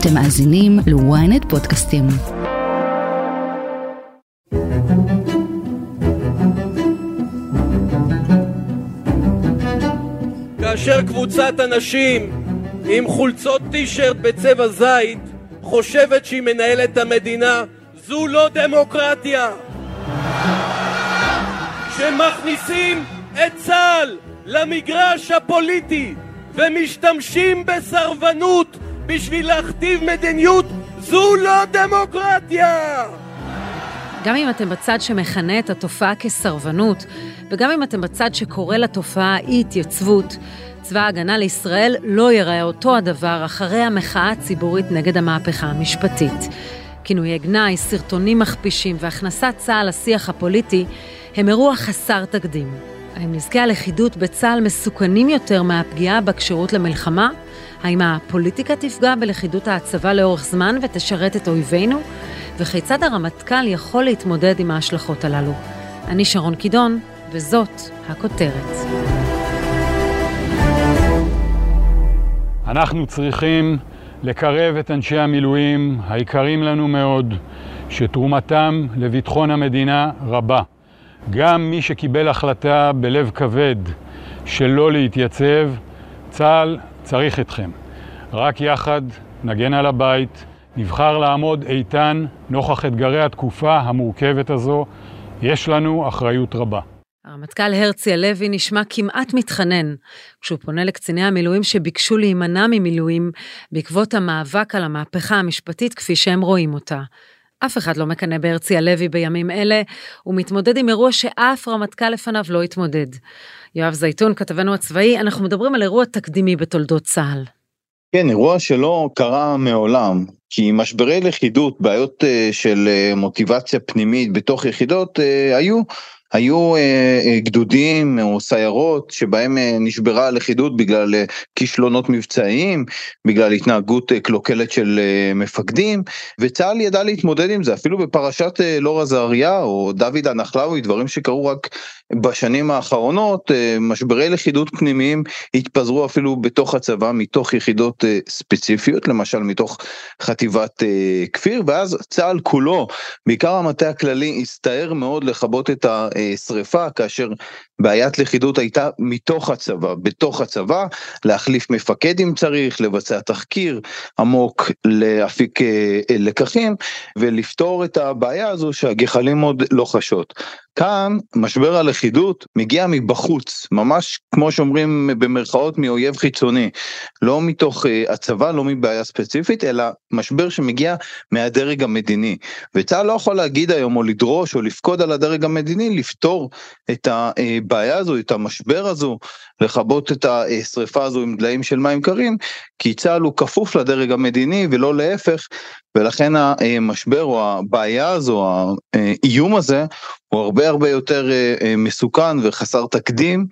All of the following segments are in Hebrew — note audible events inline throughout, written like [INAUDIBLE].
אתם מאזינים ל-ynet פודקאסטים. כאשר קבוצת אנשים עם חולצות טישרט בצבע זית חושבת שהיא מנהלת את המדינה, זו לא דמוקרטיה. כשמכניסים את צה"ל למגרש הפוליטי ומשתמשים בסרבנות בשביל להכתיב מדיניות, זו לא דמוקרטיה! גם אם אתם בצד שמכנה את התופעה כסרבנות, וגם אם אתם בצד שקורא לתופעה אי-התייצבות, צבא ההגנה לישראל לא ייראה אותו הדבר אחרי המחאה הציבורית נגד המהפכה המשפטית. כינויי גנאי, סרטונים מכפישים והכנסת צה"ל לשיח הפוליטי הם אירוע חסר תקדים. האם נזקי הלכידות בצה"ל מסוכנים יותר מהפגיעה בכשירות למלחמה? האם הפוליטיקה תפגע בלכידות הצבא לאורך זמן ותשרת את אויבינו? וכיצד הרמטכ"ל יכול להתמודד עם ההשלכות הללו? אני שרון קידון, וזאת הכותרת. אנחנו צריכים לקרב את אנשי המילואים היקרים לנו מאוד, שתרומתם לביטחון המדינה רבה. גם מי שקיבל החלטה בלב כבד שלא להתייצב, צה"ל צריך אתכם. רק יחד נגן על הבית, נבחר לעמוד איתן נוכח אתגרי התקופה המורכבת הזו. יש לנו אחריות רבה. הרמטכ"ל הרצי הלוי נשמע כמעט מתחנן כשהוא פונה לקציני המילואים שביקשו להימנע ממילואים בעקבות המאבק על המהפכה המשפטית כפי שהם רואים אותה. אף אחד לא מקנא בהרצי הלוי בימים אלה, הוא מתמודד עם אירוע שאף רמטכ"ל לפניו לא התמודד. יואב זייתון, כתבנו הצבאי, אנחנו מדברים על אירוע תקדימי בתולדות צה"ל. כן, אירוע שלא קרה מעולם, כי משברי לכידות, בעיות uh, של uh, מוטיבציה פנימית בתוך יחידות uh, היו. היו אה, אה, גדודים או סיירות שבהם אה, נשברה הלכידות בגלל כישלונות מבצעיים, בגלל התנהגות קלוקלת של מפקדים, וצה"ל ידע להתמודד עם זה, אפילו בפרשת לור עזריה או דוד הנחלאוי, דברים שקרו רק בשנים האחרונות, אה, משברי לכידות פנימיים התפזרו אפילו בתוך הצבא, מתוך יחידות אה, ספציפיות, למשל מתוך חטיבת אה, כפיר, ואז צה"ל כולו, בעיקר המטה הכללי, הסתער מאוד לכבות את ה... שריפה כאשר בעיית לכידות הייתה מתוך הצבא, בתוך הצבא, להחליף מפקד אם צריך, לבצע תחקיר עמוק, להפיק לקחים ולפתור את הבעיה הזו שהגחלים עוד לא חשות. כאן משבר הלכידות מגיע מבחוץ, ממש כמו שאומרים במרכאות מאויב חיצוני, לא מתוך uh, הצבא, לא מבעיה ספציפית, אלא משבר שמגיע מהדרג המדיני. וצה"ל לא יכול להגיד היום או לדרוש או לפקוד על הדרג המדיני לפתור את הבעיה הזו, את המשבר הזו, לכבות את השריפה הזו עם דליים של מים קרים, כי צה"ל הוא כפוף לדרג המדיני ולא להפך, ולכן המשבר או הבעיה הזו, האיום הזה, הוא הרבה הרבה יותר אה, אה, מסוכן וחסר תקדים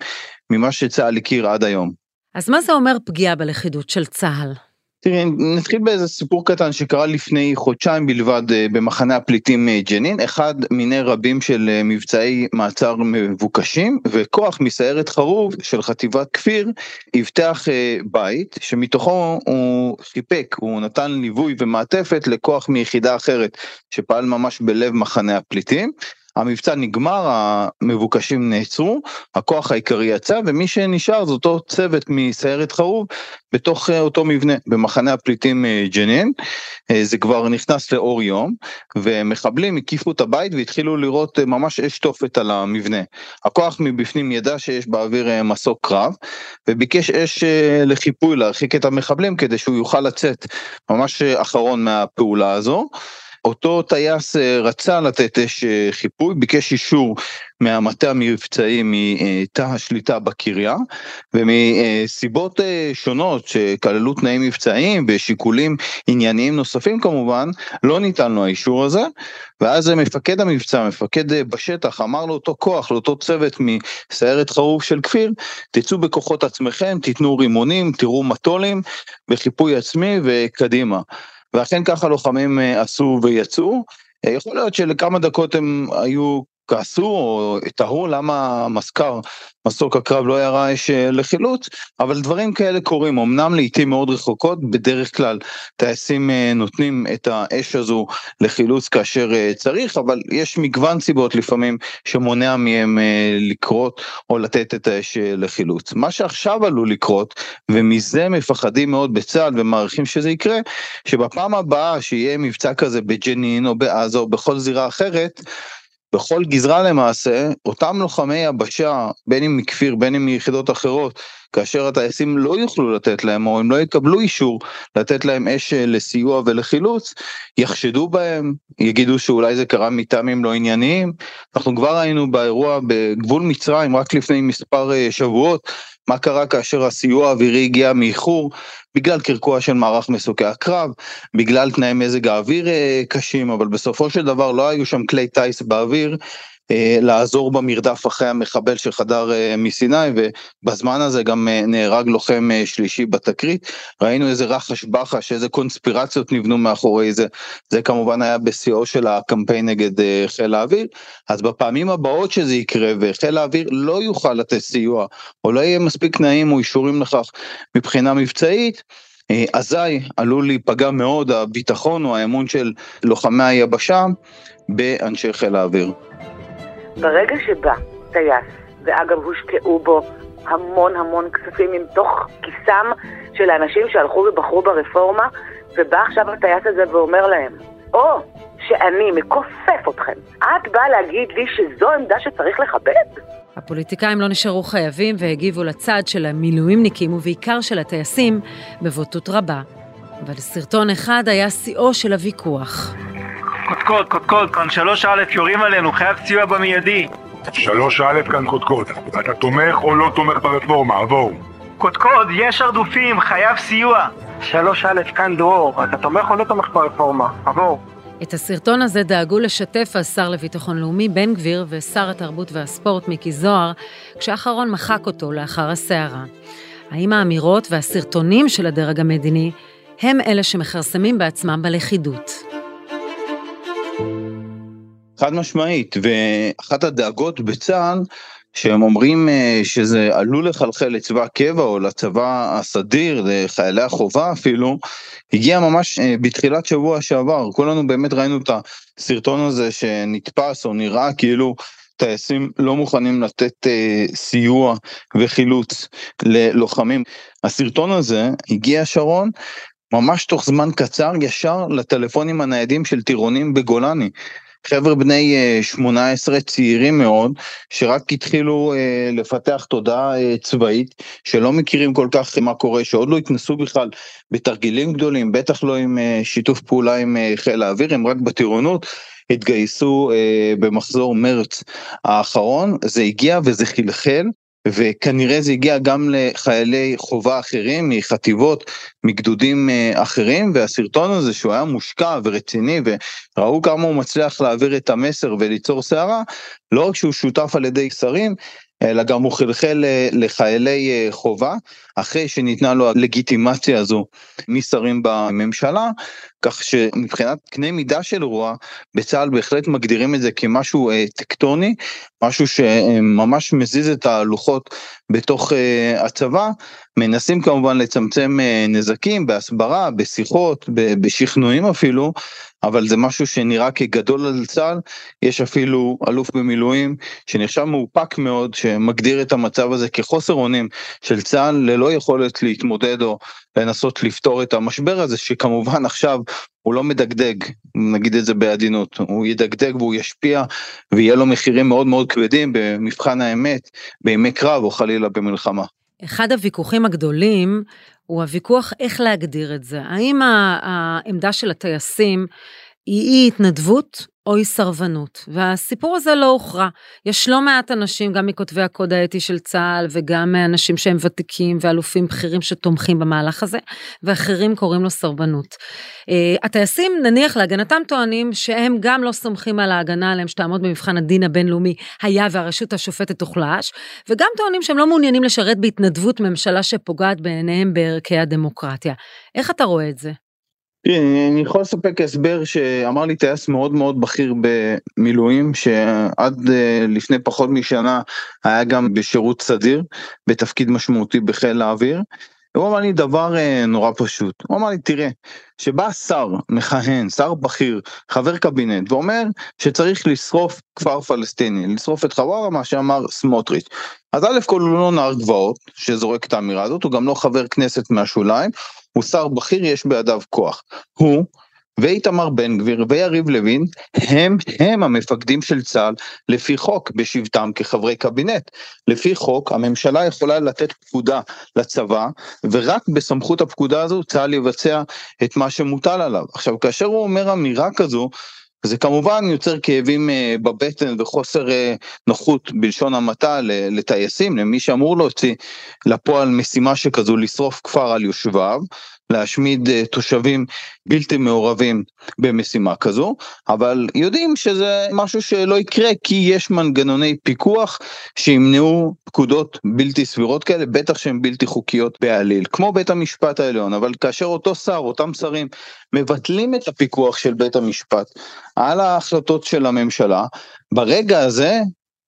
ממה שצה"ל הכיר עד היום. אז מה זה אומר פגיעה בלכידות של צה"ל? תראי, נתחיל באיזה סיפור קטן שקרה לפני חודשיים בלבד אה, במחנה הפליטים ג'נין, אחד מיני רבים של מבצעי מעצר מבוקשים, וכוח מסיירת חרוב של חטיבת כפיר אבטח בית שמתוכו הוא חיפק, הוא נתן ליווי ומעטפת לכוח מיחידה אחרת שפעל ממש בלב מחנה הפליטים. המבצע נגמר, המבוקשים נעצרו, הכוח העיקרי יצא, ומי שנשאר זה אותו צוות מסיירת חרוב בתוך אה, אותו מבנה, במחנה הפליטים אה, ג'נין. אה, זה כבר נכנס לאור יום, ומחבלים הקיפו את הבית והתחילו לראות ממש אש תופת על המבנה. הכוח מבפנים ידע שיש באוויר מסוק קרב, וביקש אש לחיפוי להרחיק את המחבלים כדי שהוא יוכל לצאת ממש אחרון מהפעולה הזו. אותו טייס אה, רצה לתת אש אה, חיפוי, ביקש אישור מהמטה המבצעי מתא השליטה בקריה, ומסיבות אה, שונות שכללו תנאים מבצעיים ושיקולים ענייניים נוספים כמובן, לא ניתן לו האישור הזה, ואז מפקד המבצע, מפקד בשטח, אמר לאותו כוח, לאותו צוות מסיירת חרוב של כפיר, תצאו בכוחות עצמכם, תיתנו רימונים, תראו מטולים, בחיפוי עצמי וקדימה. ואכן ככה לוחמים אה, עשו ויצאו. אה, יכול להיות שלכמה דקות הם היו כעסו או תהו למה המזכ"ר, מסוק הקרב לא ירה אש אה, לחילוץ, אבל דברים כאלה קורים, אמנם לעיתים מאוד רחוקות, בדרך כלל טייסים אה, נותנים את האש הזו לחילוץ כאשר אה, צריך, אבל יש מגוון סיבות לפעמים שמונע מהם לקרות או לתת את האש לחילוץ. מה שעכשיו עלול לקרות, ומזה מפחדים מאוד בצה"ל ומעריכים שזה יקרה, שבפעם הבאה שיהיה מבצע כזה בג'נין או בעזה או בכל זירה אחרת, בכל גזרה למעשה, אותם לוחמי יבשה, בין אם מכפיר, בין אם מיחידות אחרות, כאשר הטייסים לא יוכלו לתת להם, או הם לא יקבלו אישור לתת להם אש אה, לסיוע ולחילוץ, יחשדו בהם, יגידו שאולי זה קרה מטעמים לא ענייניים. אנחנו כבר היינו באירוע בגבול מצרים רק לפני מספר אה, שבועות, מה קרה כאשר הסיוע האווירי הגיע מאיחור בגלל קרקוע של מערך מסוקי הקרב, בגלל תנאי מזג האוויר אה, קשים, אבל בסופו של דבר לא היו שם כלי טיס באוויר לעזור במרדף אחרי המחבל שחדר אה, מסיני ובזמן הזה גם אה, נהרג לוחם שלישי בתקרית. ראינו איזה רחש בחש, איזה קונספירציות נבנו מאחורי זה, זה כמובן היה בשיאו של הקמפיין נגד חיל האוויר. אז בפעמים הבאות שזה יקרה וחיל האוויר לא יוכל לתת סיוע או לא יהיה מספיק תנאים או אישורים לכך מבחינה מבצעית, אזי עלול להיפגע מאוד הביטחון או האמון של לוחמי היבשה באנשי חיל האוויר. ברגע שבא טייס, ואגב הושקעו בו המון המון כספים מתוך כיסם של האנשים שהלכו ובחרו ברפורמה, ובא עכשיו הטייס הזה ואומר להם, או שאני מכופף אתכם, את באה להגיד לי שזו עמדה שצריך לכבד? הפוליטיקאים לא נשארו חייבים והגיבו לצד של המילואימניקים ובעיקר של הטייסים בבוטות רבה. אבל סרטון אחד היה שיאו של הוויכוח. קודקוד, קודקוד, כאן שלוש א' יורים עלינו, חייב סיוע במיידי. שלוש א' כאן קודקוד, אתה תומך או לא תומך ברפורמה, עבור. קודקוד, יש הרדופים, חייב סיוע. שלוש א' כאן דרור, אתה תומך או לא תומך ברפורמה, עבור. את הסרטון הזה דאגו לשתף השר לביטחון לאומי בן גביר ושר התרבות והספורט מיקי זוהר, כשהאחרון מחק אותו לאחר הסערה. האם האמירות והסרטונים של הדרג המדיני הם אלה שמכרסמים בעצמם בלכידות? חד משמעית, ואחת הדאגות בצה"ל, שהם אומרים אה, שזה עלול לחלחל לצבא הקבע או לצבא הסדיר, לחיילי החובה אפילו, הגיע ממש אה, בתחילת שבוע שעבר, כולנו באמת ראינו את הסרטון הזה שנתפס או נראה כאילו טייסים לא מוכנים לתת אה, סיוע וחילוץ ללוחמים. הסרטון הזה הגיע שרון ממש תוך זמן קצר ישר לטלפונים הניידים של טירונים בגולני. חבר'ה בני 18 אה, צעירים מאוד שרק התחילו אה, לפתח תודעה אה, צבאית שלא מכירים כל כך מה קורה שעוד לא התנסו בכלל בתרגילים גדולים בטח לא עם שיתוף פעולה עם חיל האוויר הם רק בטירונות התגייסו במחזור מרץ האחרון. זה הגיע וזה חלחל וכנראה זה הגיע גם לחיילי חובה אחרים מחטיבות, מגדודים אה, אחרים, והסרטון הזה שהוא היה מושקע ורציני וראו כמה הוא מצליח להעביר את המסר וליצור סערה, לא רק שהוא שותף על ידי שרים, אלא גם הוא חלחל אה, לחיילי אה, חובה, אחרי שניתנה לו הלגיטימציה הזו משרים בממשלה, כך שמבחינת קנה מידה של אירוע, בצה"ל בהחלט מגדירים את זה כמשהו אה, טקטוני, משהו שממש מזיז את הלוחות בתוך הצבא, מנסים כמובן לצמצם נזקים בהסברה, בשיחות, בשכנועים אפילו, אבל זה משהו שנראה כגדול על צה"ל, יש אפילו אלוף במילואים שנחשב מאופק מאוד, שמגדיר את המצב הזה כחוסר אונים של צה"ל ללא יכולת להתמודד או לנסות לפתור את המשבר הזה, שכמובן עכשיו הוא לא מדגדג, נגיד את זה בעדינות, הוא ידגדג והוא ישפיע ויהיה לו מחירים מאוד מאוד כבדים במבחן האמת, בימי קרב או חלילה במלחמה. אחד הוויכוחים הגדולים הוא הוויכוח איך להגדיר את זה. האם העמדה של הטייסים היא אי התנדבות או היא סרבנות, והסיפור הזה לא הוכרע. יש לא מעט אנשים, גם מכותבי הקוד האתי של צה"ל וגם אנשים שהם ותיקים ואלופים בכירים שתומכים במהלך הזה, ואחרים קוראים לו סרבנות. Uh, הטייסים, נניח להגנתם, טוענים שהם גם לא סומכים על ההגנה עליהם שתעמוד במבחן הדין הבינלאומי, היה והרשות השופטת תוחלש, וגם טוענים שהם לא מעוניינים לשרת בהתנדבות ממשלה שפוגעת בעיניהם בערכי הדמוקרטיה. איך אתה רואה את זה? אני יכול לספק הסבר שאמר לי טייס מאוד מאוד בכיר במילואים, שעד אה, לפני פחות משנה היה גם בשירות סדיר, בתפקיד משמעותי בחיל האוויר. הוא אמר לי דבר אה, נורא פשוט, הוא אמר לי תראה, שבא שר מכהן, שר בכיר, חבר קבינט, ואומר שצריך לשרוף כפר פלסטיני, לשרוף את חווארה, מה שאמר סמוטריץ'. אז א' כל הוא לא נער גבעות, שזורק את האמירה הזאת, הוא גם לא חבר כנסת מהשוליים, הוא שר בכיר, יש בידיו כוח. הוא ואיתמר בן גביר ויריב לוין הם הם המפקדים של צה"ל לפי חוק בשבתם כחברי קבינט. לפי חוק הממשלה יכולה לתת פקודה לצבא ורק בסמכות הפקודה הזו צה"ל יבצע את מה שמוטל עליו. עכשיו כאשר הוא אומר אמירה כזו זה כמובן יוצר כאבים אה, בבטן וחוסר אה, נוחות בלשון המעטה לטייסים, למי שאמור להוציא לפועל משימה שכזו לשרוף כפר על יושביו. להשמיד אה, תושבים בלתי מעורבים במשימה כזו, אבל יודעים שזה משהו שלא יקרה כי יש מנגנוני פיקוח שימנעו פקודות בלתי סבירות כאלה, בטח שהן בלתי חוקיות בעליל, כמו בית המשפט העליון, אבל כאשר אותו שר, אותם שרים, מבטלים את הפיקוח של בית המשפט על ההחלטות של הממשלה, ברגע הזה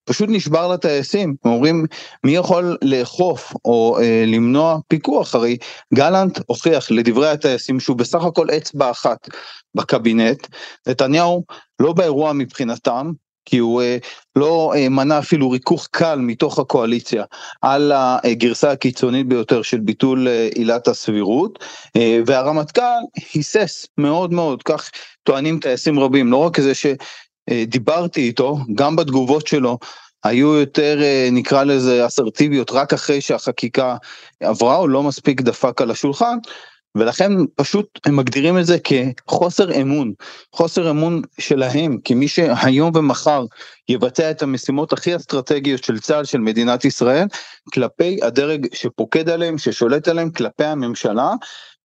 פשוט נשבר לטייסים, אומרים מי יכול לאכוף או אה, למנוע פיקוח, הרי גלנט הוכיח לדברי הטייסים שהוא בסך הכל אצבע אחת בקבינט, נתניהו לא באירוע מבחינתם, כי הוא אה, לא אה, מנע אפילו ריכוך קל מתוך הקואליציה על הגרסה הקיצונית ביותר של ביטול אה, עילת הסבירות, אה, והרמטכ"ל היסס מאוד מאוד, כך טוענים טייסים רבים, לא רק זה ש... אה, דיברתי איתו, גם בתגובות שלו, היו יותר אה, נקרא לזה אסרטיביות רק אחרי שהחקיקה עברה, הוא לא מספיק דפק על השולחן, ולכן פשוט הם מגדירים את זה כחוסר אמון, חוסר אמון שלהם, כי מי שהיום ומחר יבצע את המשימות הכי אסטרטגיות של צה"ל, של מדינת ישראל, כלפי הדרג שפוקד עליהם, ששולט עליהם, כלפי הממשלה,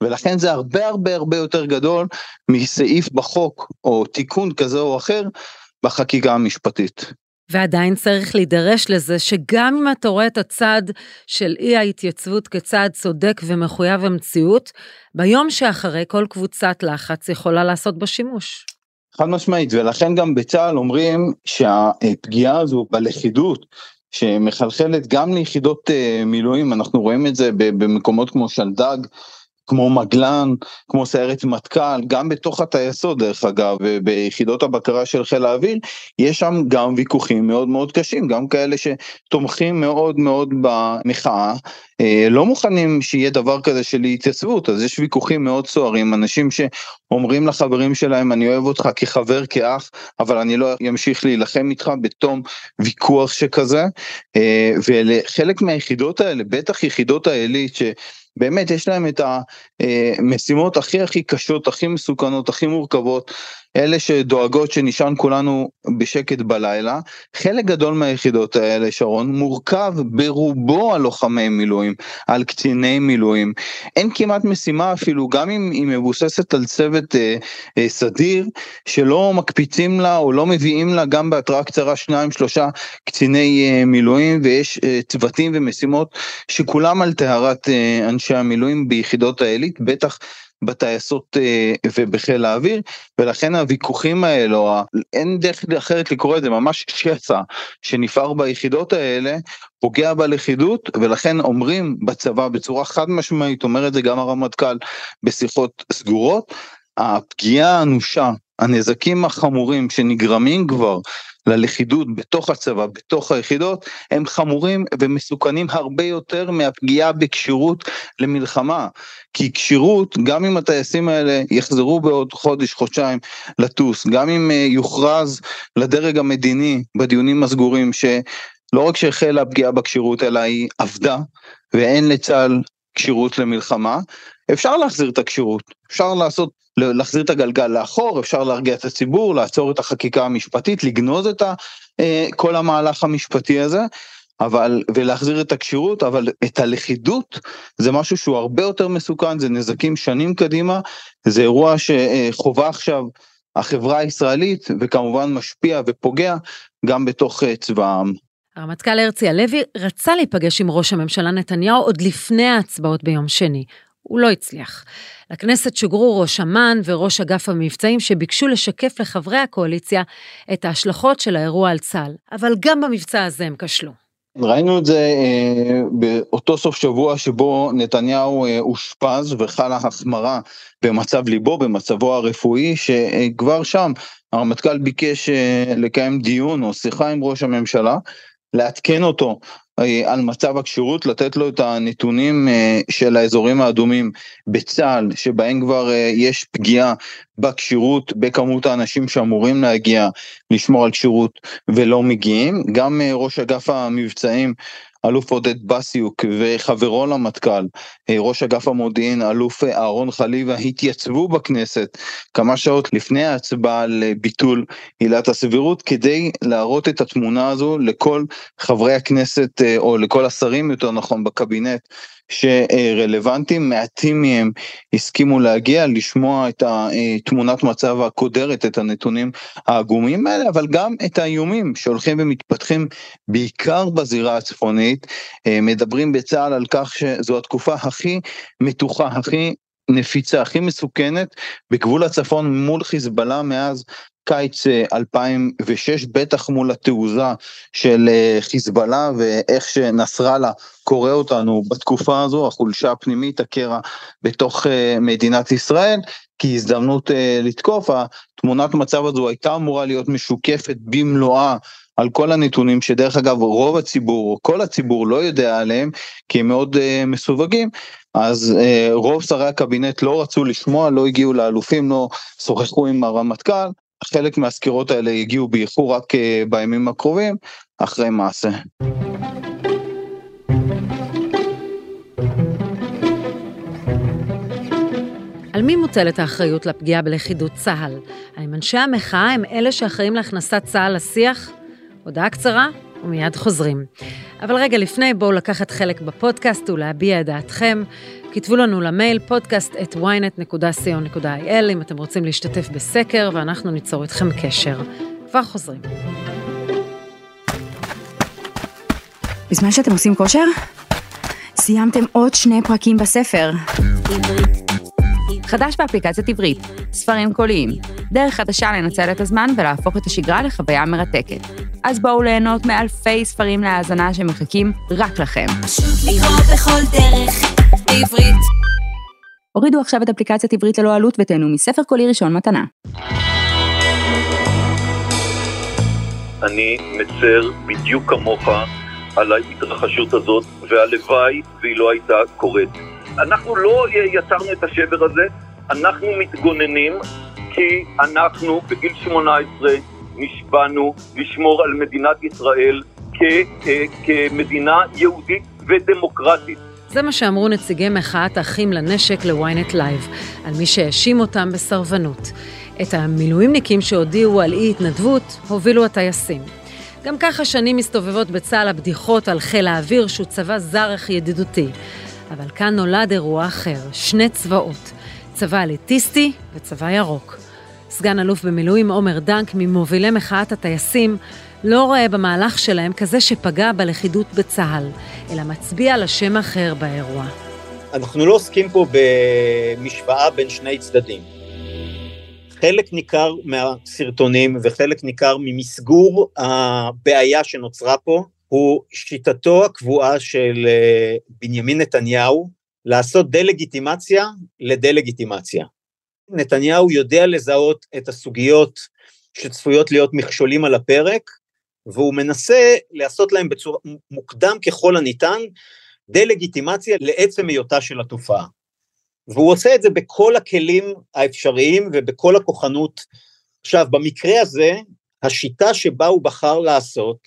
ולכן זה הרבה הרבה הרבה יותר גדול מסעיף בחוק או תיקון כזה או אחר בחקיקה המשפטית. ועדיין צריך להידרש לזה שגם אם אתה רואה את הצד של אי ההתייצבות כצעד צודק ומחויב המציאות, ביום שאחרי כל קבוצת לחץ יכולה לעשות בו שימוש. חד משמעית, ולכן גם בצה"ל אומרים שהפגיעה הזו בלכידות, שמחלחלת גם ליחידות אה, מילואים, אנחנו רואים את זה במקומות כמו שלדג, כמו מגלן, כמו סיירת מטכ"ל, גם בתוך הטייסות דרך אגב, ביחידות הבקרה של חיל האוויר, יש שם גם ויכוחים מאוד מאוד קשים, גם כאלה שתומכים מאוד מאוד במחאה, אה, לא מוכנים שיהיה דבר כזה של התייצבות, אז יש ויכוחים מאוד סוערים, אנשים שאומרים לחברים שלהם אני אוהב אותך כחבר, כאח, אבל אני לא אמשיך להילחם איתך בתום ויכוח שכזה, אה, ולחלק מהיחידות האלה, בטח יחידות העילית, ש... באמת יש להם את המשימות הכי הכי קשות, הכי מסוכנות, הכי מורכבות, אלה שדואגות שנשען כולנו בשקט בלילה. חלק גדול מהיחידות האלה, שרון, מורכב ברובו על לוחמי מילואים, על קציני מילואים. אין כמעט משימה אפילו, גם אם היא מבוססת על צוות אה, אה, סדיר, שלא מקפיצים לה או לא מביאים לה גם בהתראה קצרה שניים שלושה קציני אה, מילואים, ויש אה, צוותים ומשימות שכולם על טהרת אה, אנשי המילואים ביחידות העילית, בטח בטייסות אה, ובחיל האוויר, ולכן הוויכוחים האלו, אין דרך אחרת לקרוא את זה, ממש שסע שנפער ביחידות האלה, פוגע בלכידות, ולכן אומרים בצבא בצורה חד משמעית, אומר את זה גם הרמטכ"ל בשיחות סגורות, הפגיעה האנושה, הנזקים החמורים שנגרמים כבר ללכידות בתוך הצבא, בתוך היחידות, הם חמורים ומסוכנים הרבה יותר מהפגיעה בכשירות למלחמה. כי כשירות, גם אם הטייסים האלה יחזרו בעוד חודש, חודשיים לטוס, גם אם אה, יוכרז לדרג המדיני בדיונים הסגורים שלא רק שהחלה הפגיעה בכשירות, אלא היא עבדה, ואין לצה"ל כשירות למלחמה, אפשר להחזיר את הכשירות, אפשר לעשות להחזיר את הגלגל לאחור, אפשר להרגיע את הציבור, לעצור את החקיקה המשפטית, לגנוז את ה, אה, כל המהלך המשפטי הזה, אבל, ולהחזיר את הכשירות, אבל את הלכידות זה משהו שהוא הרבה יותר מסוכן, זה נזקים שנים קדימה, זה אירוע שחובה עכשיו החברה הישראלית, וכמובן משפיע ופוגע גם בתוך אה, צבא העם. הרמטכ"ל הרצי הלוי רצה להיפגש עם ראש הממשלה נתניהו עוד לפני ההצבעות ביום שני. הוא לא הצליח. לכנסת שוגרו ראש אמ"ן וראש אגף המבצעים שביקשו לשקף לחברי הקואליציה את ההשלכות של האירוע על צה"ל, אבל גם במבצע הזה הם כשלו. ראינו את זה אה, באותו סוף שבוע שבו נתניהו אה, אושפז וחלה החמרה במצב ליבו, במצבו הרפואי, שכבר שם הרמטכ"ל ביקש אה, לקיים דיון או שיחה עם ראש הממשלה, לעדכן אותו אה, על מצב הכשירות, לתת לו את הנתונים אה, של האזורים האדומים בצה"ל, שבהם כבר אה, יש פגיעה בכשירות, בכמות האנשים שאמורים להגיע לשמור על כשירות ולא מגיעים. גם ראש אגף המבצעים אלוף עודד בסיוק וחברו למטכ"ל, אה, ראש אגף המודיעין, אלוף אהרון חליבה, התייצבו בכנסת כמה שעות לפני ההצבעה על אה, ביטול עילת הסבירות, כדי להראות את התמונה הזו לכל חברי הכנסת, אה, או לכל השרים יותר נכון, בקבינט, שרלוונטיים, מעטים מהם הסכימו להגיע, לשמוע את תמונת מצב הקודרת, את הנתונים העגומים האלה, אבל גם את האיומים שהולכים ומתפתחים בעיקר בזירה הצפונית, מדברים בצה"ל על כך שזו התקופה הכי מתוחה, הכי נפיצה, הכי מסוכנת בגבול הצפון מול חיזבאללה מאז קיץ 2006, אה, בטח מול התעוזה של אה, חיזבאללה ואיך שנסראללה קורא אותנו בתקופה הזו, החולשה הפנימית, הקרע בתוך אה, מדינת ישראל, כהזדמנות לתקוף, התמונת מצב הזו הייתה אמורה להיות משוקפת במלואה על כל הנתונים שדרך אגב רוב הציבור, כל הציבור לא יודע עליהם כי הם מאוד uh, מסווגים, אז uh, רוב שרי הקבינט לא רצו לשמוע, לא הגיעו לאלופים, לא שוחחו עם הרמטכ"ל, חלק מהסקירות האלה יגיעו באיחור רק אה, בימים הקרובים, אחרי מעשה. על מי מוטלת האחריות לפגיעה בלכידות צה"ל? האם אנשי המחאה הם אלה שאחראים להכנסת צה"ל לשיח? הודעה קצרה ומיד חוזרים. אבל רגע לפני, בואו לקחת חלק בפודקאסט ולהביע את דעתכם. כתבו לנו למייל podcast את ynet.co.il אם אתם רוצים להשתתף בסקר, ואנחנו ניצור איתכם קשר. כבר חוזרים. בזמן שאתם עושים כושר, סיימתם עוד שני פרקים בספר. חדש באפליקציית עברית, ספרים קוליים, דרך חדשה לנצל את הזמן ולהפוך את השגרה לחוויה מרתקת. אז בואו ליהנות מאלפי ספרים להאזנה שמחכים רק לכם. לקרוא בכל דרך, בעברית. הורידו עכשיו את אפליקציית עברית ללא עלות ותהנו מספר קולי ראשון מתנה. אני מצר בדיוק כמוך על ההתרחשות הזאת, והלוואי והיא לא הייתה קורית. אנחנו לא יצרנו את השבר הזה, אנחנו מתגוננים כי אנחנו בגיל 18 נשבענו לשמור על מדינת ישראל כ- כמדינה יהודית ודמוקרטית. זה מה שאמרו נציגי מחאת אחים לנשק ל-ynet Live, על מי שהאשים אותם בסרבנות. את המילואימניקים שהודיעו על אי התנדבות, הובילו הטייסים. גם ככה שנים מסתובבות בצה"ל הבדיחות על חיל האוויר שהוא צבא זר אך ידידותי. אבל כאן נולד אירוע אחר, שני צבאות, צבא אליטיסטי וצבא ירוק. סגן אלוף במילואים עומר דנק, ממובילי מחאת הטייסים, לא רואה במהלך שלהם כזה שפגע בלכידות בצה"ל, אלא מצביע על השם אחר באירוע. אנחנו לא עוסקים פה במשוואה בין שני צדדים. חלק ניכר מהסרטונים וחלק ניכר ממסגור הבעיה שנוצרה פה הוא שיטתו הקבועה של אה, בנימין נתניהו לעשות דה-לגיטימציה לדה-לגיטימציה. נתניהו יודע לזהות את הסוגיות שצפויות להיות מכשולים על הפרק, והוא מנסה לעשות להם בצורה מוקדם ככל הניתן דה-לגיטימציה לעצם היותה של התופעה. והוא עושה את זה בכל הכלים האפשריים ובכל הכוחנות. עכשיו, במקרה הזה, השיטה שבה הוא בחר לעשות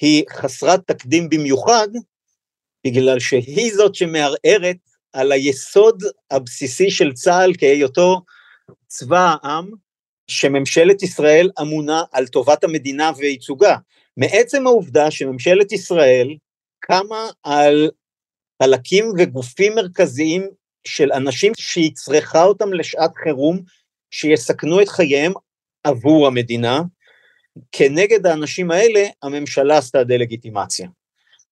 היא חסרת תקדים במיוחד, בגלל שהיא זאת שמערערת על היסוד הבסיסי של צה"ל כהיותו צבא העם, שממשלת ישראל אמונה על טובת המדינה וייצוגה. מעצם העובדה שממשלת ישראל קמה על חלקים וגופים מרכזיים של אנשים שהיא צריכה אותם לשעת חירום, שיסכנו את חייהם עבור המדינה, כנגד האנשים האלה הממשלה עשתה דה-לגיטימציה.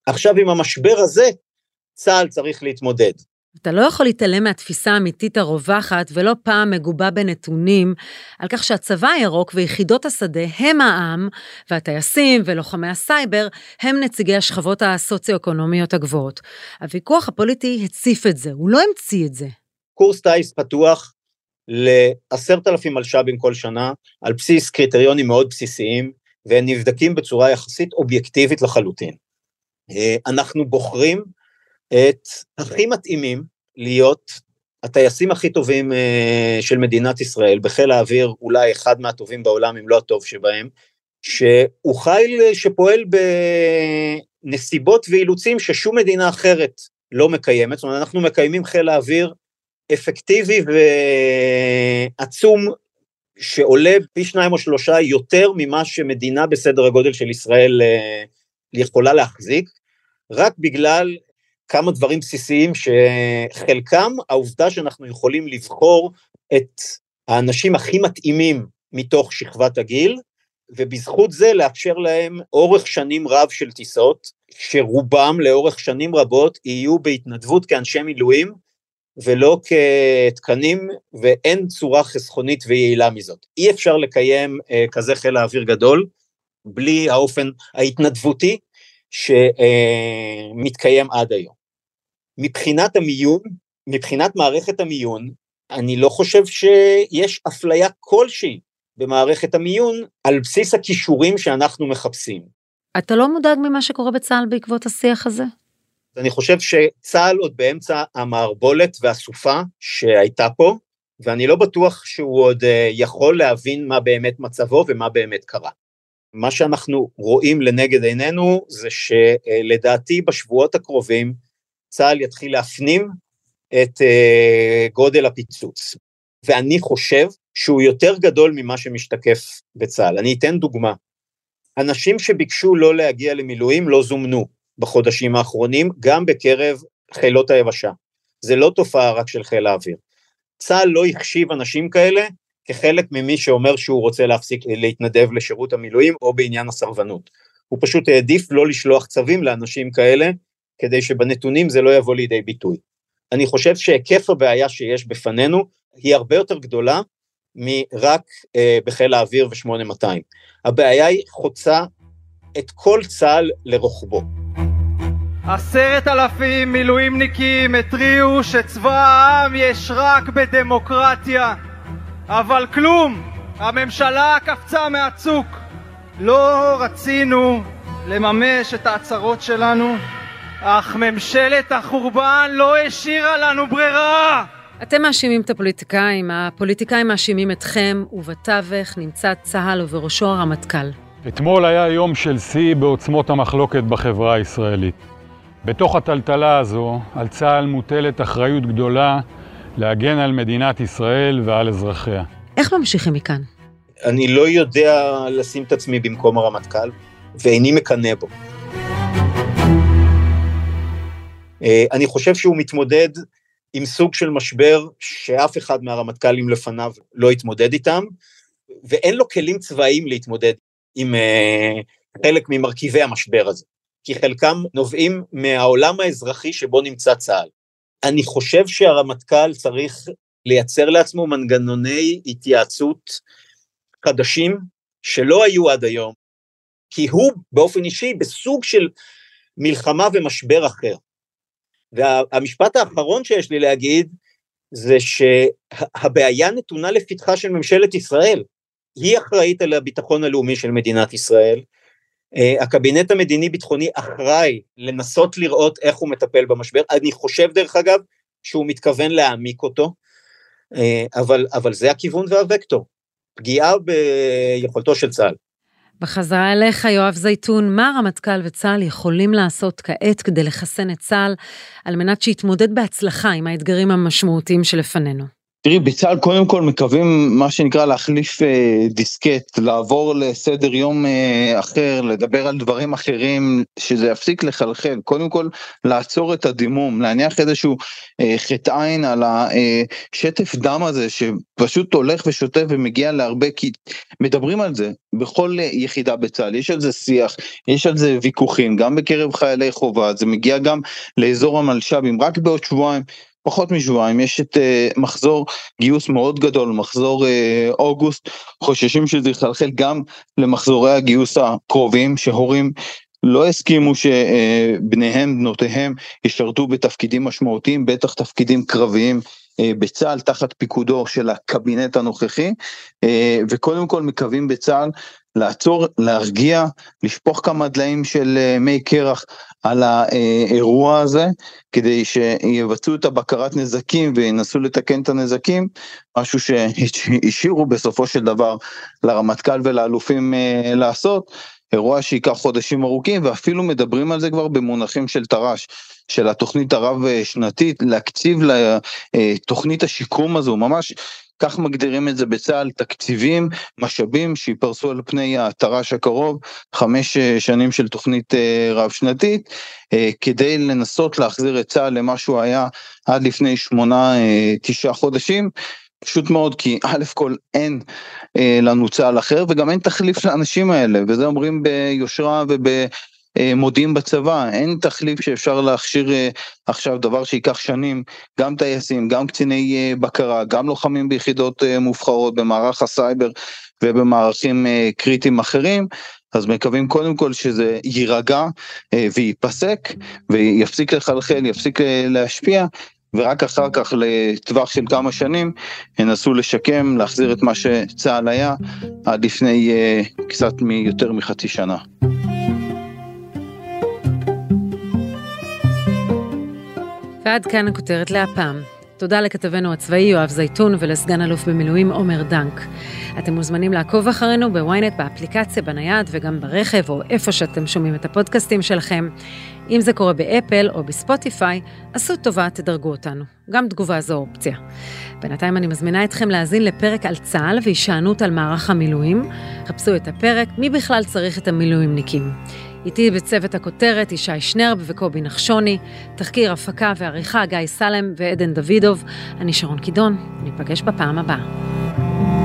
עכשיו עם המשבר הזה צה"ל צריך להתמודד. אתה לא יכול להתעלם מהתפיסה האמיתית הרווחת ולא פעם מגובה בנתונים על כך שהצבא הירוק ויחידות השדה הם העם, והטייסים ולוחמי הסייבר הם נציגי השכבות הסוציו-אקונומיות הגבוהות. הוויכוח הפוליטי הציף את זה, הוא לא המציא את זה. קורס טיס פתוח לעשרת אלפים מלש"בים כל שנה, על בסיס קריטריונים מאוד בסיסיים, והם נבדקים בצורה יחסית אובייקטיבית לחלוטין. אה, אנחנו בוחרים את הכי מתאימים להיות הטייסים הכי טובים אה, של מדינת ישראל, בחיל האוויר אולי אחד מהטובים בעולם, אם לא הטוב שבהם, שהוא חיל שפועל בנסיבות ואילוצים ששום מדינה אחרת לא מקיימת, זאת אומרת אנחנו מקיימים חיל האוויר אפקטיבי ועצום שעולה פי שניים או שלושה יותר ממה שמדינה בסדר הגודל של ישראל אה, יכולה להחזיק, רק בגלל כמה דברים בסיסיים שחלקם העובדה שאנחנו יכולים לבחור את האנשים הכי מתאימים מתוך שכבת הגיל, ובזכות זה לאפשר להם אורך שנים רב של טיסות, שרובם לאורך שנים רבות יהיו בהתנדבות כאנשי מילואים, ולא כתקנים, ואין צורה חסכונית ויעילה מזאת. אי אפשר לקיים אה, כזה חיל האוויר גדול בלי האופן ההתנדבותי שמתקיים עד היום. מבחינת המיון, מבחינת מערכת המיון, אני לא חושב שיש אפליה כלשהי במערכת המיון על בסיס הכישורים שאנחנו מחפשים. אתה לא מודאג ממה שקורה בצה"ל בעקבות השיח הזה? אני חושב שצה"ל עוד באמצע המערבולת והסופה שהייתה פה, ואני לא בטוח שהוא עוד אה, יכול להבין מה באמת מצבו ומה באמת קרה. מה שאנחנו רואים לנגד עינינו זה שלדעתי בשבועות הקרובים צה"ל יתחיל להפנים את uh, גודל הפיצוץ. ואני חושב שהוא יותר גדול ממה שמשתקף בצה"ל. אני אתן דוגמה. אנשים שביקשו לא להגיע למילואים לא זומנו בחודשים האחרונים, גם בקרב חילות היבשה. זה לא תופעה רק של חיל האוויר. צה"ל לא החשיב אנשים כאלה כחלק ממי שאומר שהוא רוצה להפסיק להתנדב לשירות המילואים או בעניין הסרבנות. הוא פשוט העדיף לא לשלוח צווים לאנשים כאלה, כדי שבנתונים זה לא יבוא לידי ביטוי. אני חושב שהיקף הבעיה שיש בפנינו היא הרבה יותר גדולה מרק אה, בחיל האוויר ו-8200. הבעיה היא חוצה את כל צה"ל לרוחבו. עשרת אלפים מילואימניקים התריעו שצבא העם יש רק בדמוקרטיה, אבל כלום, הממשלה קפצה מהצוק. לא רצינו לממש את ההצהרות שלנו, אך ממשלת החורבן לא השאירה לנו ברירה! אתם מאשימים את הפוליטיקאים, הפוליטיקאים מאשימים אתכם, ובתווך נמצא צה"ל ובראשו הרמטכ"ל. אתמול היה יום של שיא בעוצמות המחלוקת בחברה הישראלית. בתוך הטלטלה הזו, על צה"ל מוטלת אחריות גדולה להגן על מדינת ישראל ועל אזרחיה. איך ממשיכים מכאן? אני לא יודע לשים את עצמי במקום הרמטכ"ל, ואיני מקנא בו. אה, אני חושב שהוא מתמודד עם סוג של משבר שאף אחד מהרמטכ"לים לפניו לא התמודד איתם, ואין לו כלים צבאיים להתמודד עם אה, חלק ממרכיבי המשבר הזה, כי חלקם נובעים מהעולם האזרחי שבו נמצא צה"ל. אני חושב שהרמטכ"ל צריך לייצר לעצמו מנגנוני התייעצות חדשים שלא היו עד היום, כי הוא באופן אישי בסוג של מלחמה ומשבר אחר. והמשפט האחרון שיש לי להגיד, זה שהבעיה נתונה לפתחה של ממשלת ישראל. היא אחראית על הביטחון הלאומי של מדינת ישראל. Uh, הקבינט המדיני-ביטחוני אחראי לנסות לראות איך הוא מטפל במשבר. אני חושב, דרך אגב, שהוא מתכוון להעמיק אותו, uh, אבל, אבל זה הכיוון והווקטור. פגיעה ביכולתו של צה"ל. בחזרה אליך, יואב זייתון, מה הרמטכ"ל וצה"ל יכולים לעשות כעת כדי לחסן את צה"ל על מנת שיתמודד בהצלחה עם האתגרים המשמעותיים שלפנינו? תראי, בצה"ל קודם כל מקווים מה שנקרא להחליף אה, דיסקט, לעבור לסדר יום אה, אחר, לדבר על דברים אחרים, שזה יפסיק לחלחל. קודם כל לעצור את הדימום, להניח איזשהו אה, חטא עין על השטף דם הזה שפשוט הולך ושוטף ומגיע להרבה, כי מדברים על זה בכל יחידה בצה"ל, יש על זה שיח, יש על זה ויכוחים, גם בקרב חיילי חובה, זה מגיע גם לאזור המלש"בים, רק בעוד שבועיים. פחות משבועיים, יש את uh, מחזור גיוס מאוד גדול, מחזור uh, אוגוסט, חוששים שזה יחלחל גם למחזורי הגיוס הקרובים, שהורים לא הסכימו שבניהם, בנותיהם, ישרתו בתפקידים משמעותיים, בטח תפקידים קרביים בצה"ל תחת פיקודו של הקבינט הנוכחי, וקודם כל מקווים בצה"ל לעצור, להרגיע, לשפוך כמה דליים של אה, מי קרח על האירוע הזה, כדי שיבצעו את הבקרת נזקים וינסו לתקן את הנזקים, משהו שהשאירו בסופו של דבר לרמטכ"ל ולאלופים אה, לעשות, אירוע שייקח חודשים ארוכים ואפילו מדברים על זה כבר במונחים של תר"ש, של התוכנית הרב שנתית, להקציב לתוכנית השיקום הזו, ממש כך מגדירים את זה בצה"ל, תקציבים, משאבים שיפרסו על פני התר"ש הקרוב, חמש אה, שנים של תוכנית אה, רב שנתית, אה, כדי לנסות להחזיר את צה"ל למה שהוא היה עד לפני שמונה, תשעה חודשים. פשוט מאוד כי [LAUGHS] א' כל אין אה, לנו צה"ל אחר וגם אין תחליף לאנשים האלה וזה אומרים ביושרה וב... אה, מודיעים בצבא, אין תחליף שאפשר להכשיר אה, עכשיו דבר שייקח שנים, גם טייסים, גם קציני אה, בקרה, גם לוחמים ביחידות מובחרות במערך הסייבר ובמערכים קריטיים אחרים, אז מקווים קודם כל שזה יירגע וייפסק ויפסיק לחלחל, יפסיק להשפיע. ורק אחר כך לטווח של כמה שנים ינסו לשקם, להחזיר את מה שצה"ל היה עד לפני קצת מיותר מחצי שנה. ועד כאן הכותרת להפעם. תודה לכתבנו הצבאי יואב זייתון ולסגן אלוף במילואים עומר דנק. אתם מוזמנים לעקוב אחרינו בוויינט, באפליקציה, בנייד וגם ברכב או איפה שאתם שומעים את הפודקאסטים שלכם. אם זה קורה באפל או בספוטיפיי, עשו טובה, תדרגו אותנו. גם תגובה זו אופציה. בינתיים אני מזמינה אתכם להאזין לפרק על צה"ל והישענות על מערך המילואים. חפשו את הפרק "מי בכלל צריך את המילואימניקים?" איתי בצוות הכותרת ישי שנרב וקובי נחשוני, תחקיר הפקה ועריכה גיא סלם ועדן דוידוב. אני שרון קידון, ניפגש בפעם הבאה.